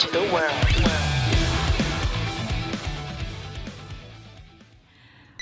to the world.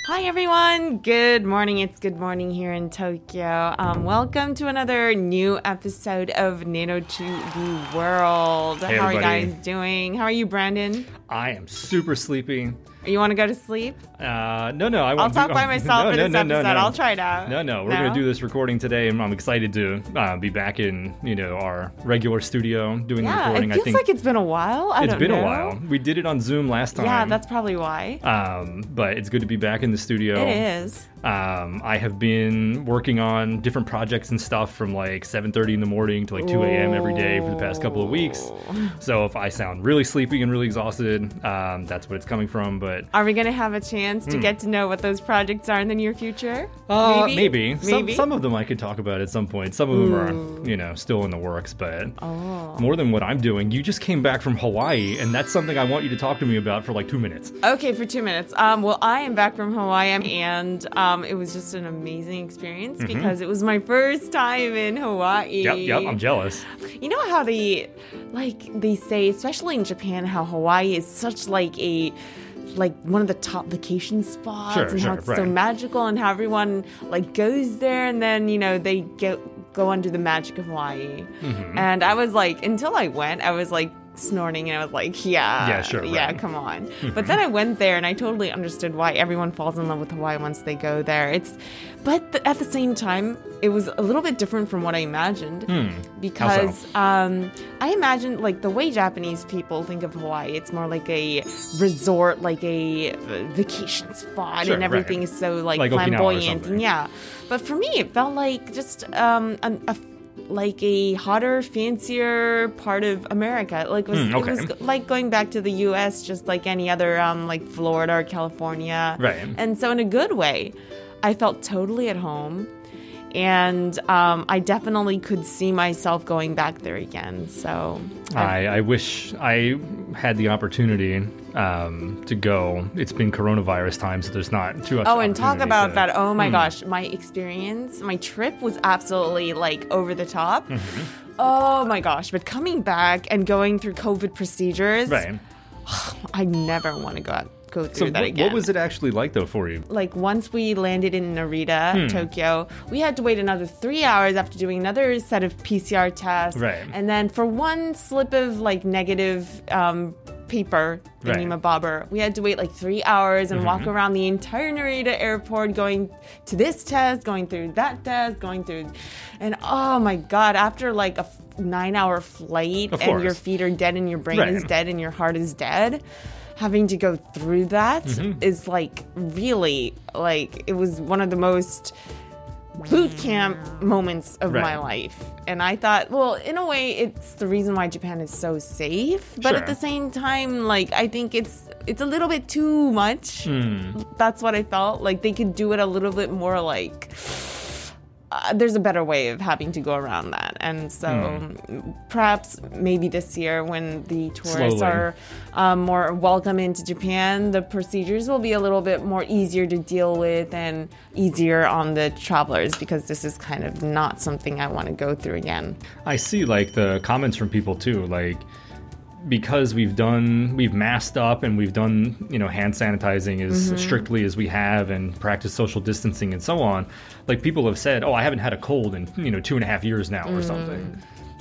Hi everyone. Good morning. It's good morning here in Tokyo. Um, welcome to another new episode of Nano to the World. Hey, How are you guys doing? How are you, Brandon? I am super sleepy. You want to go to sleep? Uh, no, no, I I'll talk do- by myself no, for no, this no, episode. no, no. I'll try it out. No, no, we're gonna do this recording today, and I'm excited to uh, be back in, you know, our regular studio doing the Yeah, recording. it I feels think like it's been a while. I it's been know. a while. We did it on Zoom last time. Yeah, that's probably why. Um, but it's good to be back in the studio. It is. Um, I have been working on different projects and stuff from like 7:30 in the morning to like 2 a.m. every day for the past couple of weeks. So if I sound really sleepy and really exhausted, um, that's what it's coming from. But Are we going to have a chance to get to know what those projects are in the near future? Hmm. Uh, maybe. Maybe. Some, some of them I could talk about at some point. Some of them are, you know, still in the works. But Oh. more than what I'm doing, you just came back from Hawaii, and that's something I want you to talk to me about for like two minutes. Okay, for two minutes. Um, well, I am back from Hawaii, and um, it was just an amazing experience because it was my first time in Hawaii. Mm-hmm. Yep, yep. I'm jealous. You know how they, like they say, especially in Japan, how Hawaii is such like a like one of the top vacation spots Sure, and how sure, it's so magical and how everyone like goes there and then you know they get go under the magic of Hawaii. Mm-hmm. And I was like until I went, I was like snorting and I was like, yeah, Yeah, sure, yeah, right. come on. But then I went there and I totally understood why everyone falls in love with Hawaii once they go there. It's, but th- at the same time, it was a little bit different from what I imagined because um, I imagined like the way Japanese people think of Hawaii, it's more like a resort, like a vacation spot, Sure, and everything right. is so like, Like flamboyant. And yeah, but for me, it felt like just um, an, a like a hotter, fancier part of America. Like it was, Hmm, okay. it was like going back to the U.S., just like any other, um, like Florida or California. Right. And so, in a good way, I felt totally at home, and um, I definitely could see myself going back there again. So, I, I wish I had the opportunity um, to go. It's been coronavirus time, so there's not too much. Oh, and talk about to- that. Oh Hmm. my gosh, my experience, my trip was absolutely like over the top. Mm-hmm. Oh my gosh, but coming back and going through COVID procedures, Right. I never want to go out, go through So that what, again. what was it actually like though for you? like once we landed in Narita, Hmm. Tokyo, we had to wait another three hours after doing another set of PCR tests. Right. And then for one slip of like negative um, paper, Right. Mm-hmm. thingy bobber, we had to wait like three hours and walk around the entire Narita airport, going to this test, going through that test, going through, and oh my god! After like a f- nine-hour flight, Of and your feet are dead, and your brain is dead, and your heart is dead having to go through that is Mm-hmm. like really like it was one of the most boot camp moments of my life. And i thought well in a way it's the reason why japan is so safe. But at the same time like i think it's it's a little bit too much. Hmm. that's what i felt. Like they could do it a little bit more like uh, there's a better way of having to go around that. And so Hmm. perhaps maybe this year when the tourists Slowly. are um, more welcome into Japan, the procedures will be a little bit more easier to deal with and easier on the travelers because this is kind of not something I want to go through again. I see like the comments from people too, like because we've done we've masked up and we've done you know hand sanitizing as Mm-hmm. strictly as we have and practiced social distancing and so on like people have said oh i haven't had a cold in you know two and a half years now or something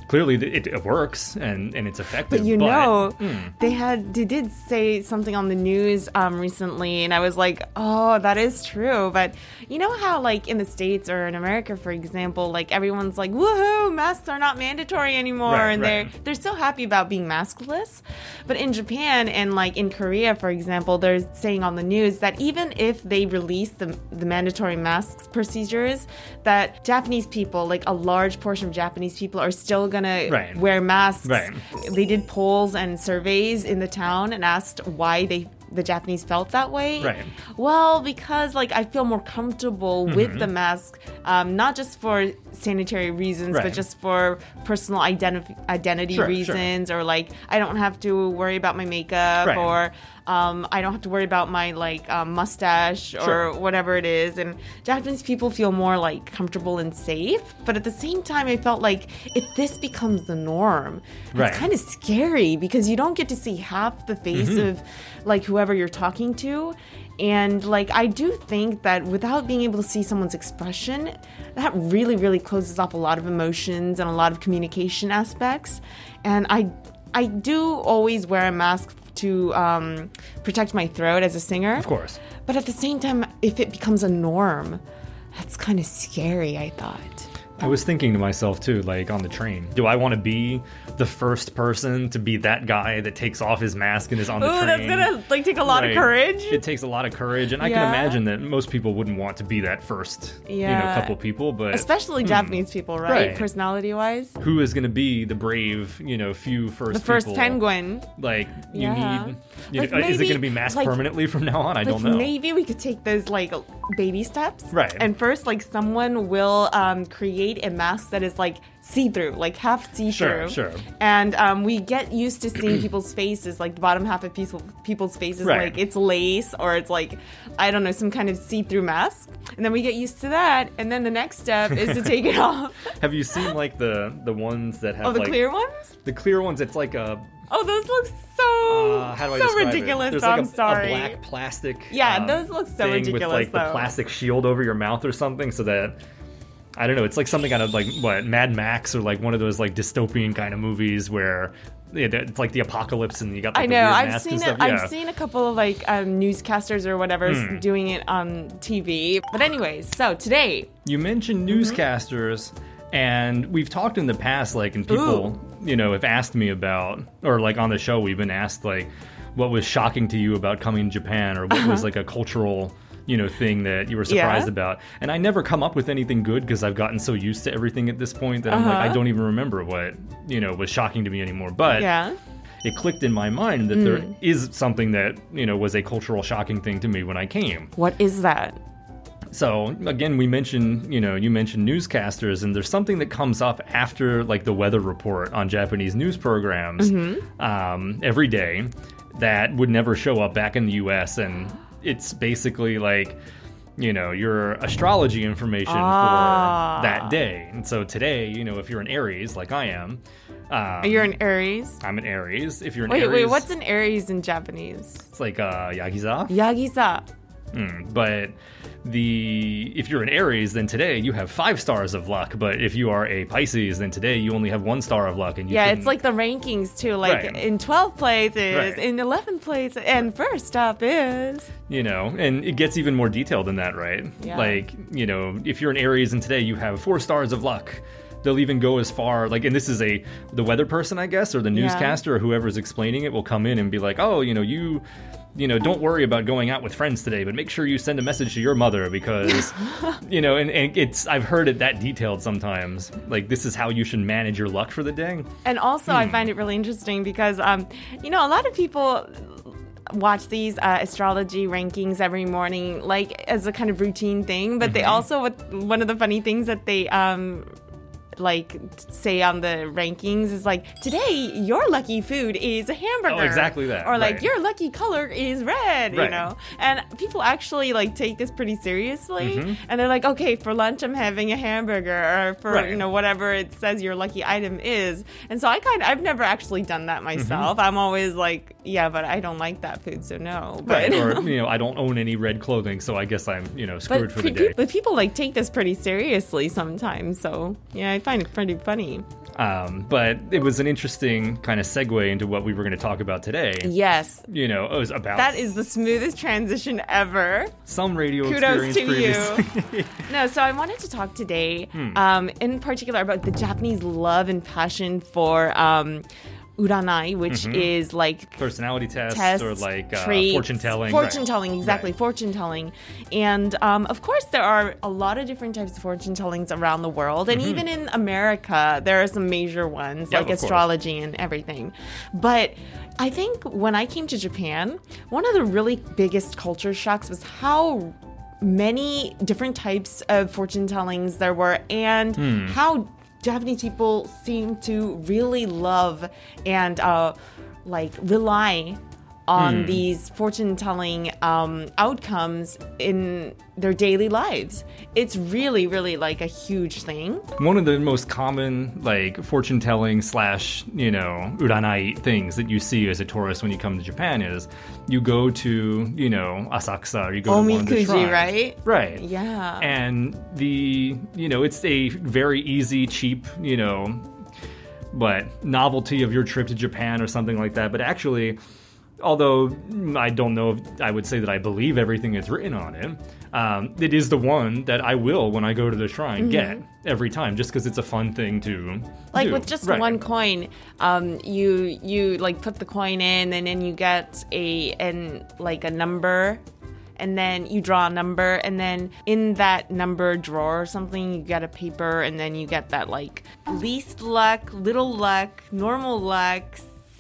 clearly it, it works and and it's effective Mm. But you know, hmm. they had they did say something on the news um, recently, and I was like, oh, that is true. But you know how like in the states or in America, for example, like everyone's like, woohoo, masks are not mandatory anymore, Right, and they're they're so happy about being maskless. But in Japan and like in Korea, for example, they're saying on the news that even if they release the the mandatory masks procedures, that Japanese people, like a large portion of Japanese people, are still gonna Right. wear masks Right. they did polls and surveys in the town and asked why they the Japanese felt that way. Right. Well, because like I feel more comfortable with the mask, um, not just for sanitary reasons, Right. but just for personal identity identity Sure, sure. reasons, or like I don't have to worry about my makeup, Right. or um, I don't have to worry about my like um, mustache or Sure. whatever it is. And Japanese people feel more like comfortable and safe, but at the same time, I felt like if this becomes the norm, Right. it's kind of scary because you don't get to see half the face Mm-hmm. of like whoever you're talking to. And like I do think that without being able to see someone's expression, that really, really closes off a lot of emotions and a lot of communication aspects. And I I do always wear a mask to um, protect my throat as a singer. Of course. But at the same time, if it becomes a norm, that's kind of scary, I thought. I was thinking to myself too, like on the train, do I want to be the first person to be that guy that takes off his mask and is on the Ooh, train? that's gonna like take a lot Right. of courage. It takes a lot of courage, and I can imagine that most people wouldn't want to be that first, you know, Yeah. couple people. But Especially Japanese people, right? Hmm. Right. Personality wise. who is going to be the brave, you know, few first The first people? penguin. Like you Yeah. need, you Like, know, is it going to be masked like- permanently from now on? I Like don't know. maybe we could take those like baby steps. Right. And first, like someone will um, create a mask that is like see through, like half see through. Sure, sure. And um, we get used to seeing people's faces, like the bottom half of people, people's faces, Right. like it's lace or it's like, I don't know, some kind of see through mask. And then we get used to that. And then the next step is to take it off. Have you seen like the the ones that have Oh, the like clear ones? the clear ones? It's like a Oh, those look so uh, how do I so ridiculous. It? There's I'm a, sorry. a black plastic. Yeah, um, those look so ridiculous, With like the plastic shield over your mouth or something, so that. I don't know. It's like something out of like what Mad Max or like one of those like dystopian kind of movies where yeah, it's like the apocalypse and you got like, I the know. I've seen it. Yeah. I've seen a couple of like um, newscasters or whatever doing it on TV. But anyways, so today, You mentioned Mm-hmm. newscasters, and we've talked in the past, like, and people, you know, have asked me about, or like on the show, we've been asked, like, what was shocking to you about coming to Japan, or what was like a cultural, you know, thing that you were surprised Yeah. about. And I never come up with anything good because I've gotten so used to everything at this point that I'm like, I Uh-huh. don't even remember what, you know, was shocking to me anymore. But yeah, it clicked in my mind that there is something that, you know, was a cultural shocking thing to me when I came. what is that? So again, we mentioned, you know, you mentioned newscasters, and there's something that comes up after like the weather report on Japanese news programs um, every day that would never show up back in the U.S. And it's basically like, you know, your astrology information Ah. for that day. And so today, you know, if you're an Aries, like I am, um, You're an Aries. I'm an Aries. If you're an Wait, Aries, wait. What's an Aries in Japanese? it's like uh, Yagiza. Yagisa. Mm, but the if you're an Aries, then today you have five stars of luck. But if you are a Pisces, then today you only have one star of luck. And you Yeah, couldn't- it's like the rankings too. Like Right. in 12th place is, Right. in 11th place, and first up is. you know, and it gets even more detailed than that, right? Yeah. Like you know, if you're an Aries and today you have four stars of luck. They'll even go as far like, and this is a the weather person, I guess, or the Yeah. newscaster or whoever's explaining it will come in and be like, oh, you know, you, you know, don't worry about going out with friends today, but make sure you send a message to your mother because, you know, and, and it's I've heard it that detailed sometimes. Like this is how you should manage your luck for the day. And also, Hmm. I find it really interesting because, um, you know, a lot of people watch these uh, astrology rankings every morning, like as a kind of routine thing. But they Mm-hmm. also, what one of the funny things that they um, like say on the rankings is like, today your lucky food is a hamburger. Oh, exactly that, Or like right. your lucky color is red. Right. You know, and people actually like take this pretty seriously, Mm-hmm. and they're like, okay, for lunch I'm having a hamburger, or for Right. you know whatever it says your lucky item is. And so I kind of, I've never actually done that Mm-hmm. myself. I'm always like, yeah, but I don't like that food, so no. But Right. or you know, I don't own any red clothing, so I guess I'm you know screwed but, for the day. but people like take this pretty seriously sometimes. So yeah, I find it pretty funny. Um, but it was an interesting kind of segue into what we were going to talk about today. Yes. You know, it was about That is the smoothest transition ever. some radio Kudos experience to previously. you. no, so I wanted to talk today, Hmm. um, in particular, about the Japanese love and passion for um, uranai, which is like Personality tests, tests, or like uh, traits, fortune telling. Fortune telling, exactly, Right. fortune telling. And um, of course, there are a lot of different types of fortune tellings around the world. And even in America, there are some major ones Mm-hmm. Yeah, like of course. astrology and everything. But I think when I came to Japan, one of the really biggest culture shocks was how many different types of fortune tellings there were and Hmm. how Japanese people seem to really love and uh, like rely on Hmm. these fortune telling um, outcomes in their daily lives. It's really, really like a huge thing. One of the most common like fortune telling slash you know uranai things that you see as a tourist when you come to Japan is you go to you know Asakusa or you go to of the Omikuji, right? Right. Yeah. And the you know it's a very easy, cheap you know, but novelty of your trip to Japan or something like that. But actually. Although I don't know if I would say that I believe everything that's written on it, um, it is the one that I will, when I go to the shrine, get every time, just because it's a fun thing to Mm-hmm. like do. with just Right. one coin um you you like put the coin in and then you get a and like a number and then you draw a number and then in that number drawer or something you get a paper and then you get that like least luck little luck normal luck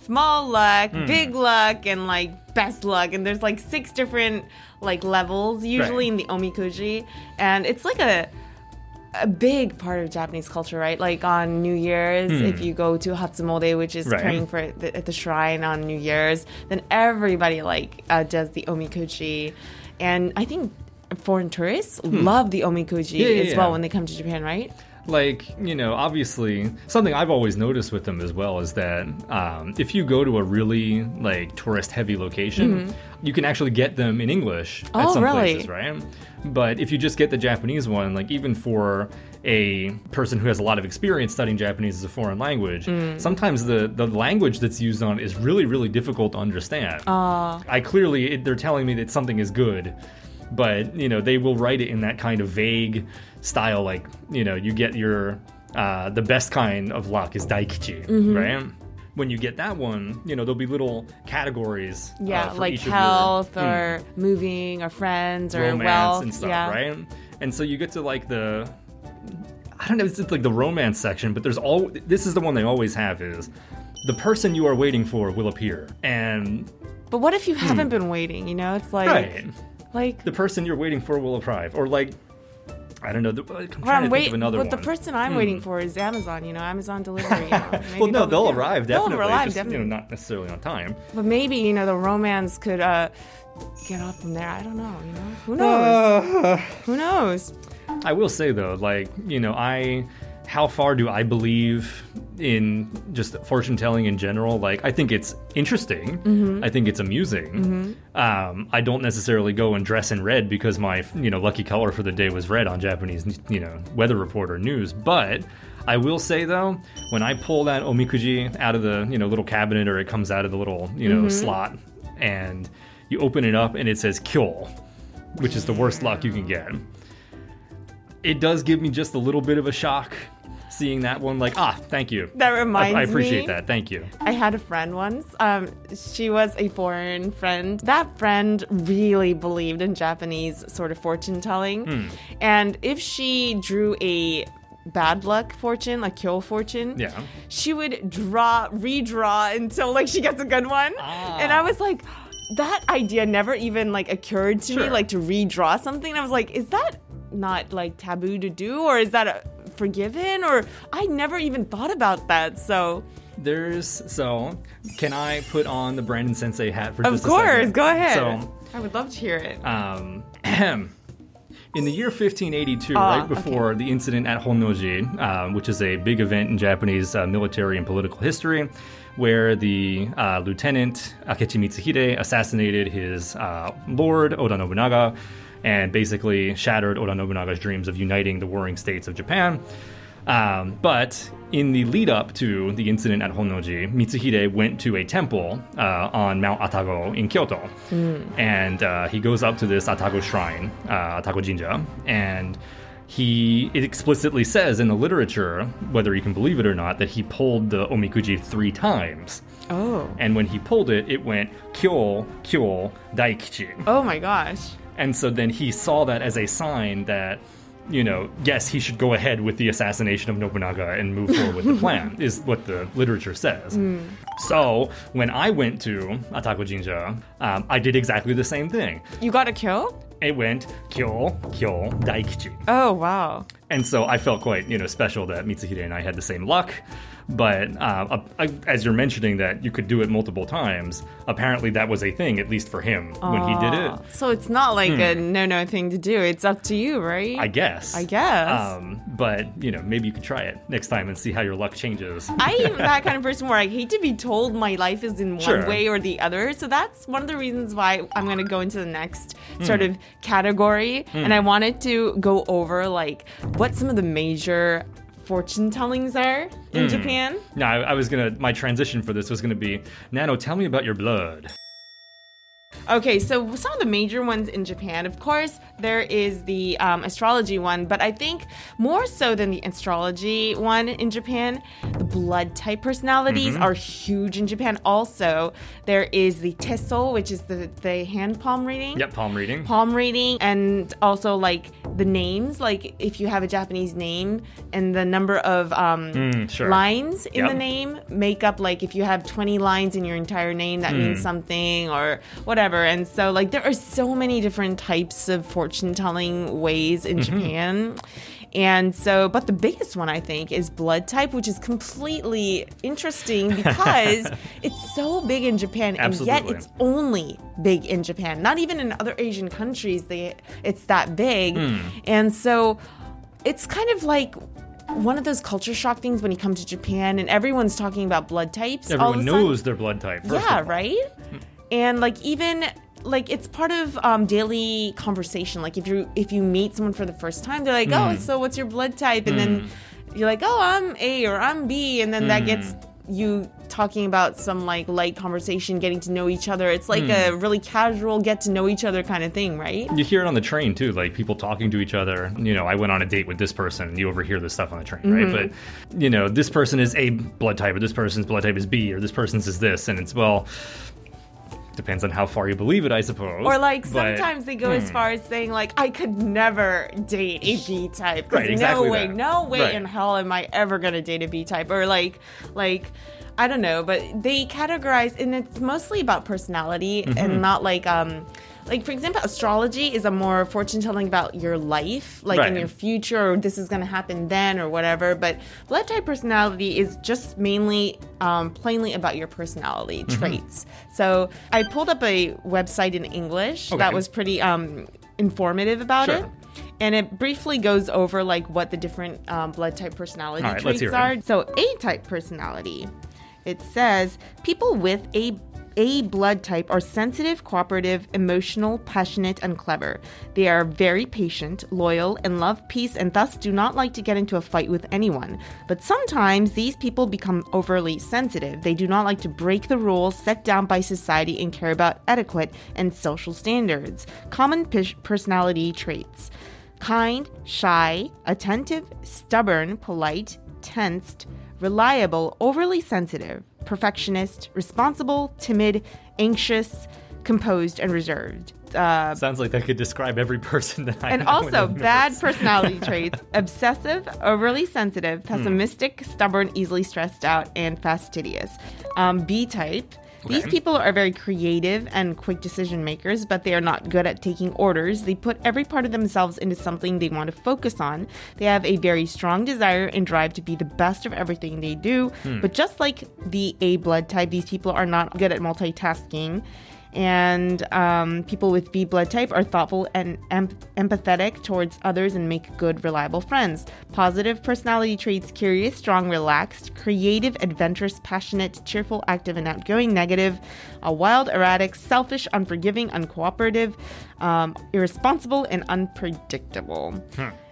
small luck Hmm. big luck and like best luck and there's like six different like levels usually Right. in the omikuji and it's like a a big part of Japanese culture, right? Like on New Year's, if you go to Hatsumode, which is Hmm. Right. praying for the, at the shrine on New Year's, then everybody like uh, does the omikuji, and I think foreign tourists love the omikuji Hmm. Yeah, yeah, as well yeah. when they come to Japan, right? Like you know obviously something i've always noticed with them as well is that um, if you go to a really like tourist heavy location you can actually get them in english at Mm-hmm. Oh, some really? places right but if you just get the japanese one like even for a person who has a lot of experience studying japanese as a foreign language Mm. sometimes the the language that's used on it is really really difficult to understand Uh, i clearly it, they're telling me that something is good but you know they will write it in that kind of vague style like you know you get your uh, the best kind of luck is daikichi Mm-hmm. right when you get that one you know there'll be little categories uh, yeah, for like each of your- health Mm, or moving or friends or romance wealth, and stuff yeah. right and so you get to like the i don't know it's like the romance section but there's all this is the one they always have is the person you are waiting for will appear and But what if you haven't been waiting? You know, it's like Hmm. right like the person you're waiting for will arrive or like I don't know. The, I'm trying to think of another but one. Hmm. the person I'm waiting for is Amazon. You know, Amazon delivery. You know, well, no, they'll be- arrive They'll definitely. arrive just, definitely. You know, not necessarily on time. But maybe you know the romance could uh, get off from there. I don't know. You know, who knows? who knows? I will say though, like you know, I how far do I believe in just fortune telling in general? Like, I think it's interesting. Mm-hmm. I think it's amusing. Um, I don't necessarily go and dress in red because my you know lucky color for the day was red on Japanese you know weather report or news. But I will say though, when I pull that omikuji out of the you know little cabinet or it comes out of the little you know slot, and you open it up and it says "kyo," which is the worst luck you can get it does give me just a little bit of a shock seeing that one like ah thank you That I- reminds I, appreciate me. that thank you I had a friend once. Um, she was a foreign friend. That friend really believed in Japanese sort of fortune telling, Hmm. and if she drew a bad luck fortune, like kill fortune, yeah she would draw, redraw until like she gets a good one. Ah. And I was like, that idea never even like occurred to me, like to redraw something. I was like, is that not like taboo to do, or is that a, forgiven? Or I never even thought about that. So there's so can i put on the brandon sensei hat for of just a course, second? go ahead. so I would love to hear it. um in the year 1582 Ah, right before the incident at honnoji um, which is a big event in japanese uh, military and political history where the uh, lieutenant akechi mitsuhide assassinated his uh, lord oda nobunaga and basically shattered oda nobunaga's dreams of uniting the warring states of japan um, but in the lead up to the incident at Honnoji, Mitsuhide went to a temple uh, on Mount Atago in Kyoto. And uh, he goes up to this Atago shrine, uh, Atago Jinja, and he it explicitly says in the literature, whether you can believe it or not, that he pulled the omikuji three times. oh. And when he pulled it, it went kyo, kyo, daikichi. Oh my gosh. And so then he saw that as a sign that, you know, yes, he should go ahead with the assassination of Nobunaga and move forward with the plan, is what the literature says. So when I went to Atago Jinja, um, I did exactly the same thing. You got a kill? it went kyo kyo daikichi. Oh wow. And so I felt quite, you know, special that Mitsuhide and I had the same luck. But uh, uh, as you're mentioning that you could do it multiple times, apparently that was a thing, at least for him, when he did it. So it's not like a no no thing to do. It's up to you, right? Hmm. I guess. I guess. Um, but, you know, maybe you could try it next time and see how your luck changes. I am that kind of person where I hate to be told my life is in one Sure. way or the other. So that's one of the reasons why I'm going to go into the next Hmm. sort of category. And I wanted to go over like what some of the major fortune tellings are in Hmm. Japan. No, I, I was gonna. My transition for this was gonna be, Nano, tell me about your blood. Okay, so some of the major ones in Japan, of course, there is the um, astrology one, but I think more so than the astrology one in Japan, the blood type personalities Mm-hmm. are huge in Japan. Also, there is the teso, which is the, the hand palm reading. Yep, palm reading. Palm reading, and also like the names, like if you have a Japanese name and the number of um, Mm, sure. lines in Yep. the name make up like if you have 20 lines in your entire name that Hmm. means something or whatever and so like there are so many different types of fortune telling ways in Mm-hmm. japan and so but the biggest one i think is blood type which is completely interesting because it's so big in japan and yet it's only big in japan not even in other asian countries they it's that big Hmm. and so it's kind of like one of those culture shock things when you come to Japan and everyone's talking about blood types. Everyone a sudden- knows their blood type. Yeah, right? And like even like it's part of um, daily conversation. Like if you if you meet someone for the first time, they're like, Hmm. "Oh, so what's your blood type?" And then you're like, "Oh, I'm A or I'm B," and then Hmm. that gets you talking about some like light conversation, getting to know each other. It's like a Hmm. really casual get to know each other kind of thing, right? You hear it on the train too, like people talking to each other. You know, I went on a date with this person, and you overhear this stuff on the train, Mm-hmm. right? But, you know, this person is A blood type, or this person's blood type is B, or this person's is this. And it's, well, depends on how far you believe it, I suppose. Or like But- sometimes they go Hmm. as far as saying like I could never date a B type. Right, exactly No way, that. no way Right. in hell am I ever gonna date a B type. Or like like I don't know, but they categorize and it's mostly about personality Mm-hmm. and not like um like for example, astrology is a more fortune telling about your life, like in your future, or this is gonna happen then, or whatever. But blood type personality is just mainly um, plainly about your personality Mm-hmm. traits. So I pulled up a website in English Okay. that was pretty um, informative about Sure. it. And it briefly goes over like what the different um, blood type personality right, traits are. So A type personality, it says people with a a blood type are sensitive, cooperative, emotional, passionate, and clever. They are very patient, loyal, and love peace, and thus do not like to get into a fight with anyone. But sometimes these people become overly sensitive. They do not like to break the rules set down by society and care about etiquette and social standards. Common personality traits kind, shy, attentive, stubborn, polite, tensed, reliable, overly sensitive, perfectionist, responsible, timid, anxious, composed, and reserved. Uh, Sounds like that could describe every person that I and also bad personality traits obsessive, overly sensitive, pessimistic, stubborn, easily stressed out, and fastidious. Um, B type. These people are very creative and quick decision makers, but they are not good at taking orders. They put every part of themselves into something they want to focus on. They have a very strong desire and drive to be the best of everything they do. Hmm. But just like the A blood type, these people are not good at multitasking. And um, people with B blood type are thoughtful and em- empathetic towards others and make good, reliable friends. Positive personality traits curious, strong, relaxed, creative, adventurous, passionate, cheerful, active, and outgoing. Negative, uh, wild, erratic, selfish, unforgiving, uncooperative, um, irresponsible, and unpredictable.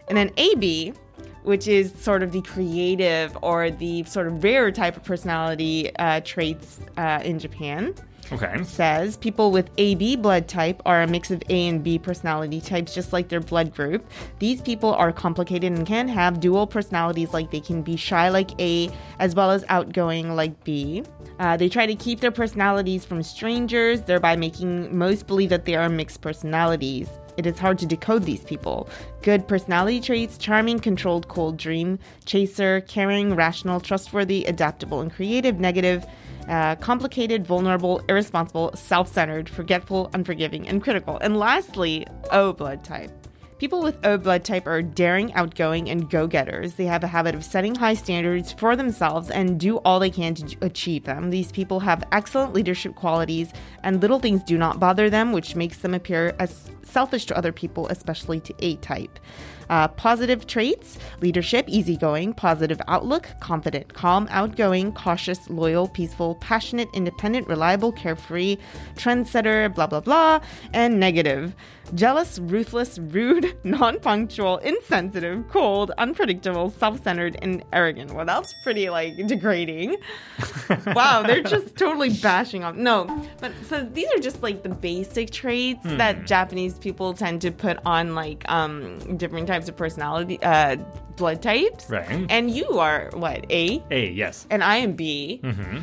And then AB, which is sort of the creative or the sort of rare type of personality uh, traits uh, in Japan Okay. says people with AB blood type are a mix of A and B personality types, just like their blood group. These people are complicated and can have dual personalities, like they can be shy like A as well as outgoing like B. Uh, they try to keep their personalities from strangers, thereby making most believe that they are mixed personalities. It is hard to decode these people. Good personality traits charming, controlled, cold, dream, chaser, caring, rational, trustworthy, adaptable, and creative. Negative uh, complicated, vulnerable, irresponsible, self centered, forgetful, unforgiving, and critical. And lastly, O blood type. People with O blood type are daring, outgoing, and go getters. They have a habit of setting high standards for themselves and do all they can to achieve them. These people have excellent leadership qualities, and little things do not bother them, which makes them appear as selfish to other people, especially to A type. Uh, positive traits leadership, easygoing, positive outlook, confident, calm, outgoing, cautious, loyal, peaceful, passionate, independent, reliable, carefree, trendsetter, blah, blah, blah, and negative jealous, ruthless, rude, non punctual, insensitive, cold, unpredictable, self centered, and arrogant. Well, that's pretty like degrading. wow, they're just totally bashing on. No, but so these are just like the basic traits Hmm. that Japanese people tend to put on like um different types of personality, uh, blood types. Right. And you are what, A? A, yes. and I am B. Mm-hmm.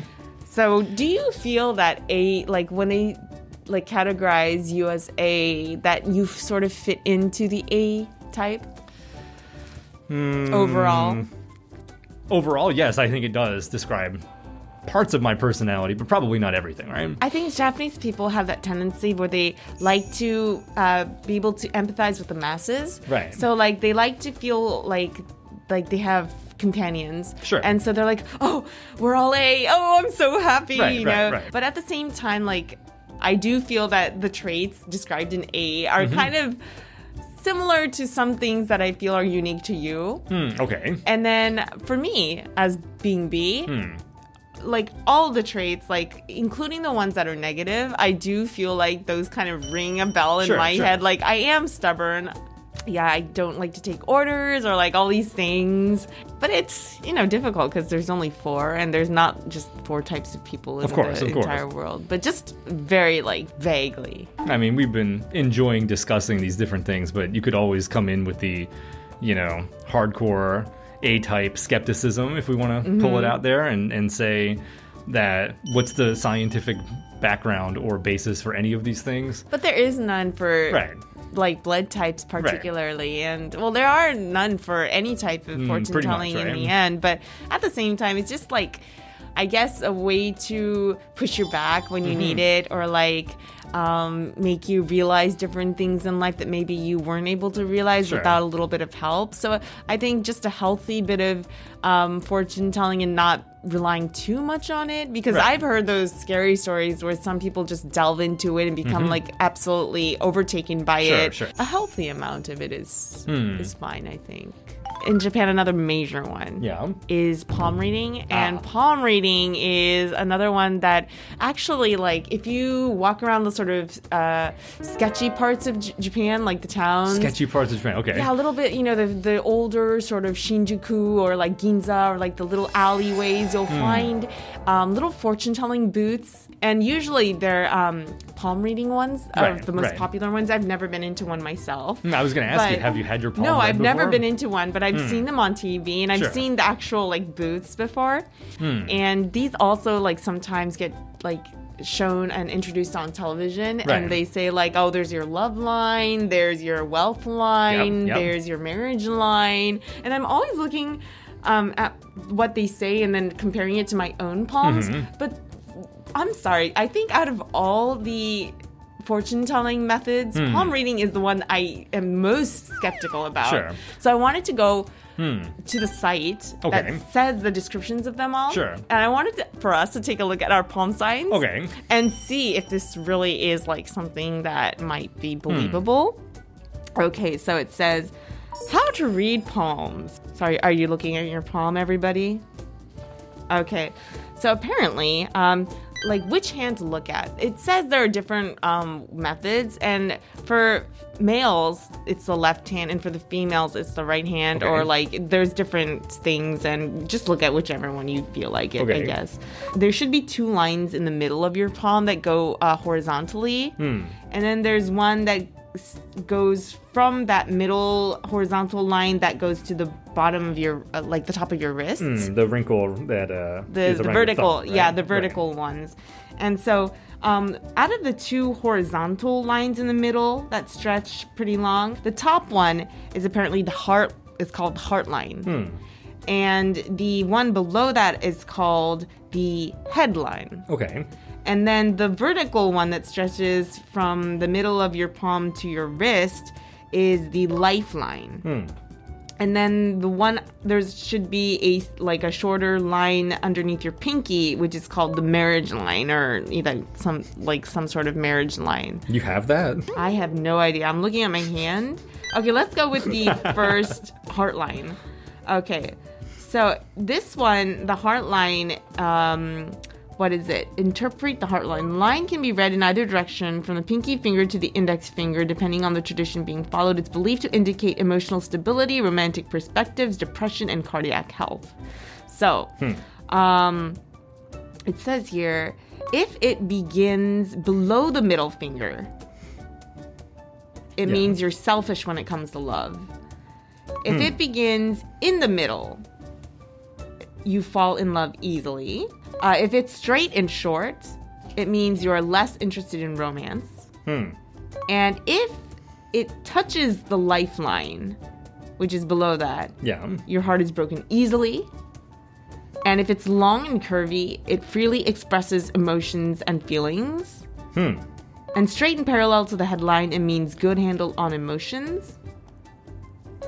So, do you feel that A, like when they like categorize you as A, that you sort of fit into the A type Hmm. overall? Overall, yes, I think it does describe parts of my personality, but probably not everything, right? I think Japanese people have that tendency where they like to uh, be able to empathize with the masses. Right. So, like, they like to feel like like they have companions. Sure. And so they're like, oh, we're all A. Oh, I'm so happy. Right, you right, know. right. But at the same time, like, I do feel that the traits described in A are Mm-hmm. kind of similar to some things that I feel are unique to you. Hmm, okay. And then for me, as being B, Hmm. like all the traits, like including the ones that are negative, I do feel like those kind of ring a bell in Sure, my sure. head. Like I am stubborn. Yeah, I don't like to take orders or like all these things. But it's, you know, difficult because there's only four and there's not just four types of people in Of course, the of course. entire world. But just very like vaguely. I mean, we've been enjoying discussing these different things, but you could always come in with the, you know, hardcore A type skepticism if we want to pull Mm-hmm. it out there and, and say that what's the scientific background or basis for any of these things? But there is none for Right. Like blood types particularly and well there are none for any type of fortune Mm, pretty much, telling in the end but at the same time it's just like i guess a way to push your back when you Mm-hmm. need it or like um, make you realize different things in life that maybe you weren't able to realize Sure. without a little bit of help so i think just a healthy bit of um, fortune telling and not relying too much on it because Right. i've heard those scary stories where some people just delve into it and become like absolutely overtaken by Mm-hmm. Sure, it sure. a healthy amount of it is Hmm. is fine i think in japan another major one Yeah. is palm reading and Ah. palm reading is another one that actually like if you walk around the sort of uh, sketchy parts of J- japan like the towns Sketchy parts of Japan. Okay. yeah, a little bit, you know, the the older sort of Shinjuku or like Ginza or like the little alleyways, you'll Hmm. find um, little fortune telling booths. And usually they're um, palm reading ones Right, are the most right. popular ones. I've never been into one myself. Hmm, I was going to ask you, have you had your palm No, I've never before? Hmm. been into one, but I've seen them on TV and I've Sure. seen the actual like booths before. Hmm. And these also like sometimes get like shown and introduced on television Right. and they say like oh there's your love line there's your wealth line yep. there's your marriage line and i'm always looking um, at what they say and then comparing it to my own palms Mm-hmm. but i'm sorry i think out of all the fortune telling methods palm reading is the one i am most skeptical about Hmm. Sure. so i wanted to go to the site Okay. that says the descriptions of them all Sure. and i wanted to, for us to take a look at our palm signs Okay. and see if this really is like something that might Hmm. be believable. Okay, so it says how to read palms. Sorry, are you looking at your palm, everybody? Okay, so apparently, um, like which hand to look at. It says there are different um, methods, and for males, it's the left hand, and for the females, it's the right hand, Okay. or like there's different things, and just look at whichever one you feel like it, I guess. There should be two lines in the middle of your palm that go uh, horizontally, Hmm. and then there's one that goes from that middle horizontal line that goes to the bottom of your, uh, like the top of your wrist Hmm, the wrinkle that uh, the, is the vertical thumb, yeah right? the Right. vertical ones and so um, out of the two horizontal lines in the middle that stretch pretty long the top one is apparently the heart is called the heart line Hmm. and the one below that is called the headline. Okay. And then the vertical one that stretches from the middle of your palm to your wrist is the lifeline. Hmm. And then the one there should be a like a shorter line underneath your pinky, which is called the marriage line, or either some like some sort of marriage line. You have that? I have no idea. I'm looking at my hand. Okay, let's go with the first heart line. Okay, so this one, the heart line. Um, what is it? Interpret the heart line. Line can be read in either direction, from the pinky finger to the index finger, depending on the tradition being followed. It's believed to indicate emotional stability, romantic perspectives, depression, and cardiac health. So, um, it says here if it begins below the middle finger, it Yeah. means you're selfish when it comes to love. If it begins in the middle, you fall in love easily. Uh, if it's straight and short, it means you're less interested in romance. Hmm. And if it touches the lifeline, which is below that, Yeah. your heart is broken easily. And if it's long and curvy, it freely expresses emotions and feelings. Hmm. And straight and parallel to the headline, it means good handle on emotions.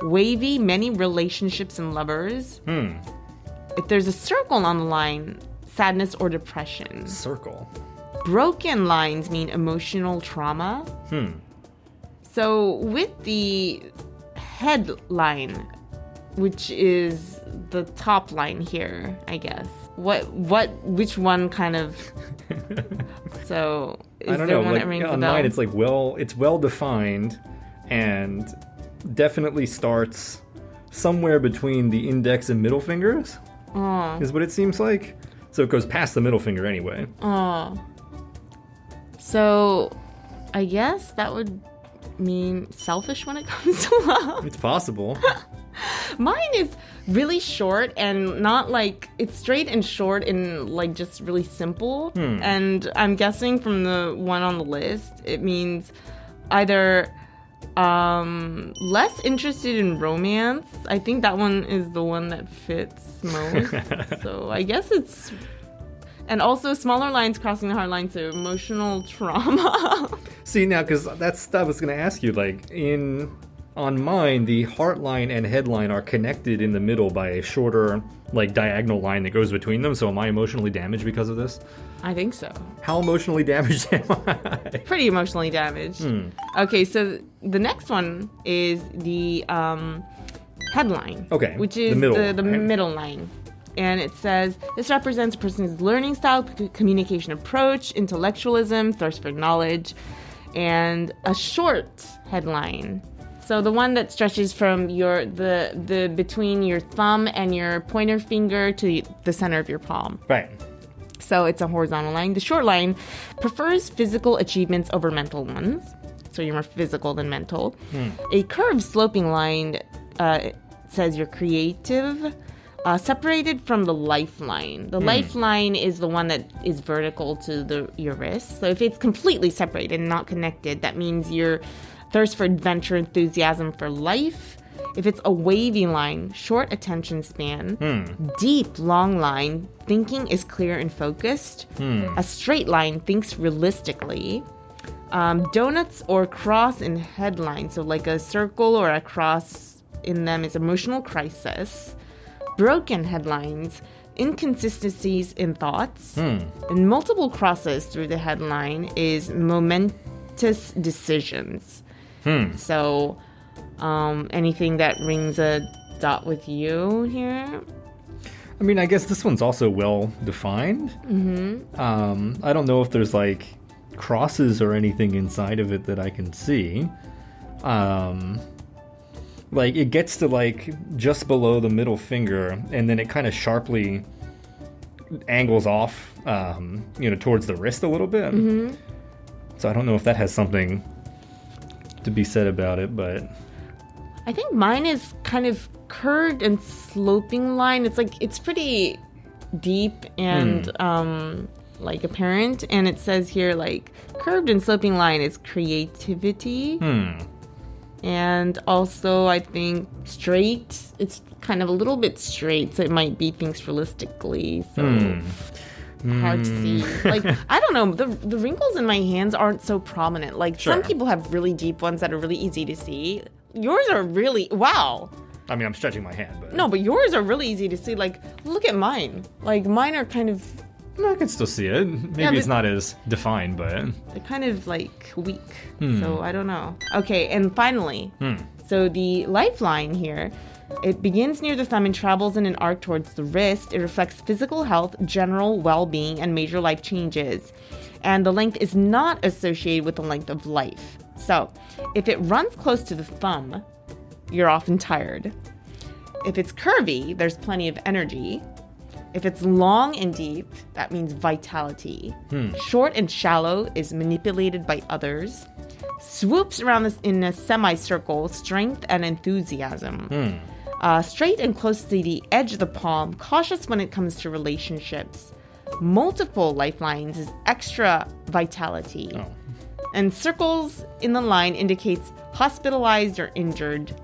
Wavy, many relationships and lovers. Hmm. If there's a circle on the line, sadness or depression. Circle. Broken lines mean emotional trauma. Hmm. So with the headline, which is the top line here, I guess. What what which one kind of so is I don't there know. one Like that rings a on bell? mine, it's like well, it's well defined, and definitely starts somewhere between the index and middle fingers. Oh, Is what it seems like. So it goes past the middle finger anyway. oh. So I guess that would mean selfish when it comes to love. It's possible. Mine is really short and not like it's straight and short and like just really simple. Hmm. And I'm guessing from the one on the list, it means either um less interested in romance. I think that one is the one that fits most. so I guess it's and also smaller lines crossing the heart line, so emotional trauma. See now, because that's stuff I was gonna ask you. Like in on mine, the heart line and headline are connected in the middle by a shorter, like diagonal line that goes between them. So am I emotionally damaged because of this? I think so. How emotionally damaged am I? pretty emotionally damaged. Hmm. Okay, so the next one is the um, headline. Okay, which is the, middle the, line. middle line. And it says this represents a person's learning style, c- communication approach, intellectualism, thirst for knowledge, and a short headline. So the one that stretches from your the the between your thumb and your pointer finger to the center of your palm. right. So it's a horizontal line. The short line prefers physical achievements over mental ones. So you're more physical than mental. A curved sloping line uh, says you're creative. Uh, separated from the lifeline. The lifeline is the one that is vertical to the your wrist. So if it's completely separated and not connected, that means your thirst for adventure, enthusiasm for life. If it's a wavy line, short attention span, hmm. deep, long line, thinking is clear and focused. Hmm. A straight line thinks realistically. Um, donuts or cross in headline, so like a circle or a cross in them is emotional crisis. Broken headlines, inconsistencies in thoughts, hmm. and multiple crosses through the headline is momentous decisions. So, um, anything that rings a dot with you here? I mean, I guess this one's also well defined. Mm-hmm. Um, I don't know if there's like crosses or anything inside of it that I can see. Um, like it gets to like just below the middle finger, and then it kind of sharply angles off, um, you know, towards the wrist a little bit. Mm-hmm. So I don't know if that has something to be said about it, but I think mine is kind of curved and sloping line. It's like it's pretty deep and um like apparent and it says here like curved and sloping line is creativity. hmm. And also, I think straight, it's kind of a little bit straight, so it might be things realistically. So hard to see. Like, I don't know, the, the wrinkles in my hands aren't so prominent. Like, some people have really deep ones that are really easy to see. Yours are really, wow. I mean, I'm stretching my hand, but No, but yours are really easy to see. Like, look at mine. Like, mine are kind of, I can still see it. Maybe Yeah, it's but- not as defined, but they're kind of like weak. Hmm. So I don't know. Okay, and finally, so the lifeline here. It begins near the thumb and travels in an arc towards the wrist. It reflects physical health, general well being, and major life changes. And the length is not associated with the length of life. So, if it runs close to the thumb, you're often tired. If it's curvy, there's plenty of energy. If it's long and deep, that means vitality. Short and shallow is manipulated by others. Swoops around this in a semicircle, strength and enthusiasm. Uh, straight and close to the edge of the palm, cautious when it comes to relationships. Multiple lifelines is extra vitality. oh. And circles in the line indicates hospitalized or injured.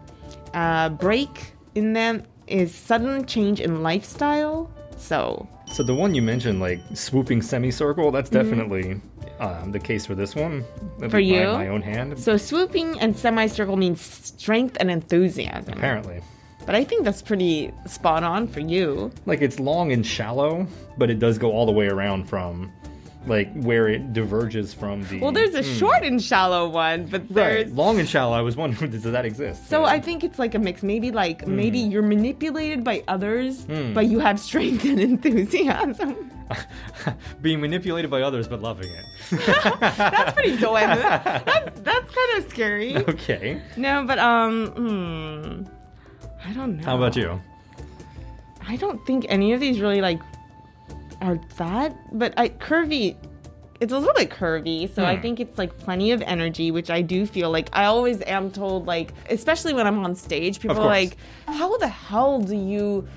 Uh, break in them is sudden change in lifestyle. So, So the one you mentioned, like swooping semicircle, that's definitely um, the case for this one. At Mm-hmm. For least my- you? my, own hand. so swooping and semicircle means strength and enthusiasm. Apparently, But I think that's pretty spot on for you. like it's long and shallow, but it does go all the way around from, like where it diverges from the. Well, there's a short and shallow one, but there's right, long and shallow. I was wondering, does that exist? So Yeah. I think it's like a mix. Maybe like maybe Hmm. you're manipulated by others, but you have strength and enthusiasm. being manipulated by others but loving it. That's pretty dope. That's that's kind of scary. okay. No, but um, hmm, I don't know. How about you? I don't think any of these really like are that, but I curvy. It's a little bit curvy, so I Hmm. think it's like plenty of energy, which I do feel like I always am told, like, especially when I'm on stage, people are like, How the hell do you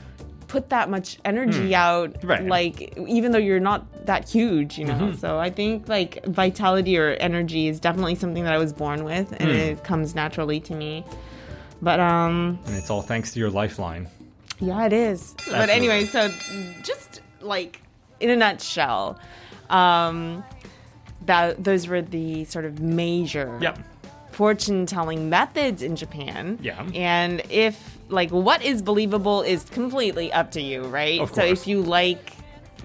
put that much energy out? Hmm. Right. Mm-hmm. Like, even though you're not that huge, you know? So I think like vitality or energy is definitely something that I was born with, and Hmm. it comes naturally to me. But, um, And it's all thanks to your lifeline. yeah, it is. But anyway, so just like in a nutshell, um, that those were the sort of major Yep. fortune telling methods in Japan. Yeah. And if like what is believable is completely up to you, right? Of so if you like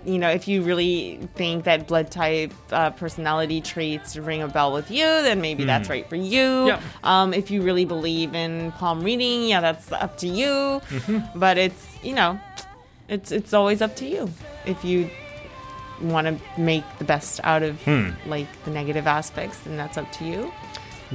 you know, if you really think that blood type uh, personality traits ring a bell with you, then maybe that's right for you. Hmm. Yep. Um, if you really believe in palm reading, yeah, that's up to you. Mm-hmm. But it's you know, it's it's always up to you if you want to make the best out of Hmm. like the negative aspects, then that's up to you.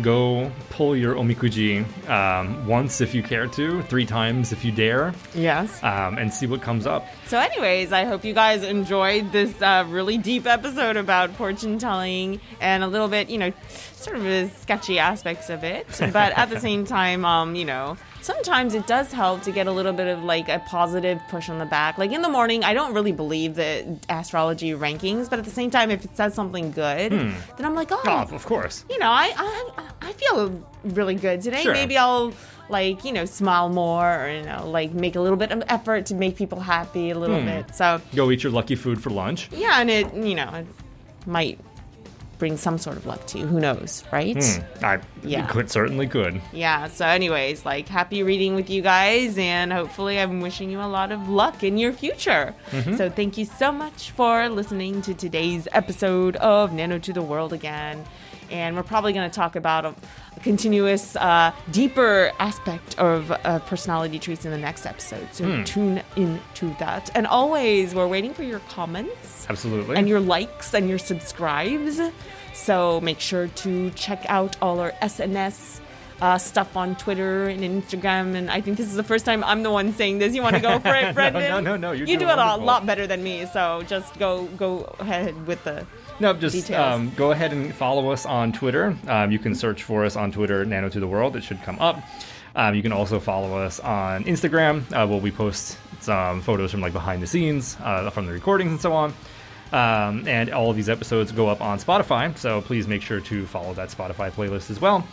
Go pull your omikuji um, once if you care to, three times if you dare, Yes. um, and see what comes up. So, anyways, I hope you guys enjoyed this uh, really deep episode about fortune telling and a little bit, you know, sort of the sketchy aspects of it. But at the same time, um, you know, sometimes it does help to get a little bit of like a positive push on the back. Like in the morning, I don't really believe the astrology rankings, but at the same time, if it says something good, hmm. then I'm like, oh, Oh, of course. you know, I, I I feel really good today. Sure. Maybe I'll like you know smile more, or you know, like make a little bit of effort to make people happy a little hmm. bit. So Go eat your lucky food for lunch. yeah, and it you know it might bring some sort of luck to you. Who knows, right? Hmm. I Yeah. could certainly could. Yeah. So, anyways, like happy reading with you guys, and hopefully, I'm wishing you a lot of luck in your future. So, thank you so much for listening to today's episode of Nano to the World again. And we're probably going to talk about a continuous, uh, deeper aspect of uh, personality traits in the next episode. So, tune in to that. And always, we're waiting for your comments Absolutely. and your likes and your subscribes. So make sure to check out all our SNS uh, stuff on Twitter and Instagram. And I think this is the first time I'm the one saying this. You want to go for it, Brandon? no, no, no, you're you do it a lot better than me. So just go go ahead with the. No, just um, go ahead and follow us on Twitter. Um, you can search for us on Twitter, Nano to the World. It should come up. Um, you can also follow us on Instagram, uh, where we post some photos from like behind the scenes, uh, from the recordings and so on. Um, and all of these episodes go up on Spotify, so please make sure to follow that Spotify playlist as well.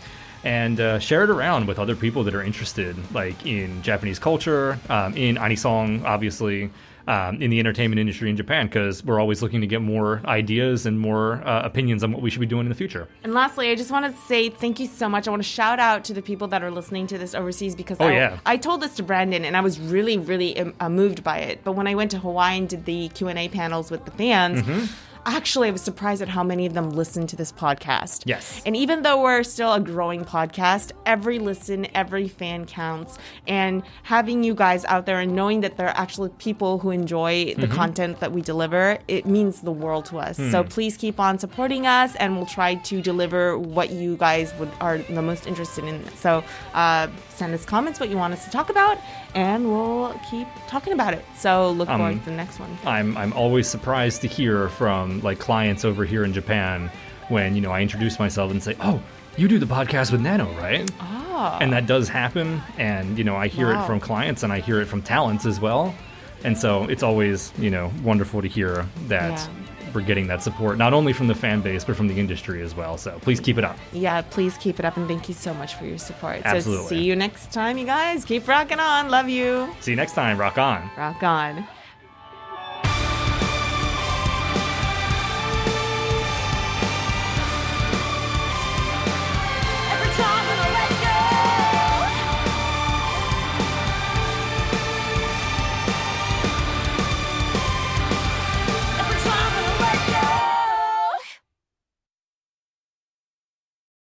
And uh, share it around with other people that are interested, like in Japanese culture, um, in anisong, obviously. Um, in the entertainment industry in Japan, because we're always looking to get more ideas and more uh, opinions on what we should be doing in the future. And lastly, I just want to say thank you so much. I want to shout out to the people that are listening to this overseas because oh, I, yeah. I told this to Brandon and I was really, really um, uh, moved by it. But when I went to Hawaii and did the Q and A panels with the fans. Mm-hmm actually, I was surprised at how many of them listen to this podcast. Yes. And even though we're still a growing podcast, every listen, every fan counts. And having you guys out there and knowing that there are actually people who enjoy the mm-hmm. content that we deliver, it means the world to us. Mm. So please keep on supporting us, and we'll try to deliver what you guys would are the most interested in. So uh, send us comments what you want us to talk about, and we'll keep talking about it. So look um, forward to the next one. I'm I'm always surprised to hear from like clients over here in Japan when you know I introduce myself and say, "Oh, you do the podcast with Nano, right?" Ah. And that does happen, and you know I hear wow. it from clients and I hear it from talents as well, and so it's always you know wonderful to hear that. Yeah we're getting that support not only from the fan base but from the industry as well. So please keep it up. Yeah, please keep it up and thank you so much for your support. Absolutely. So see you next time, you guys. Keep rocking on. Love you. See you next time. Rock on. Rock on.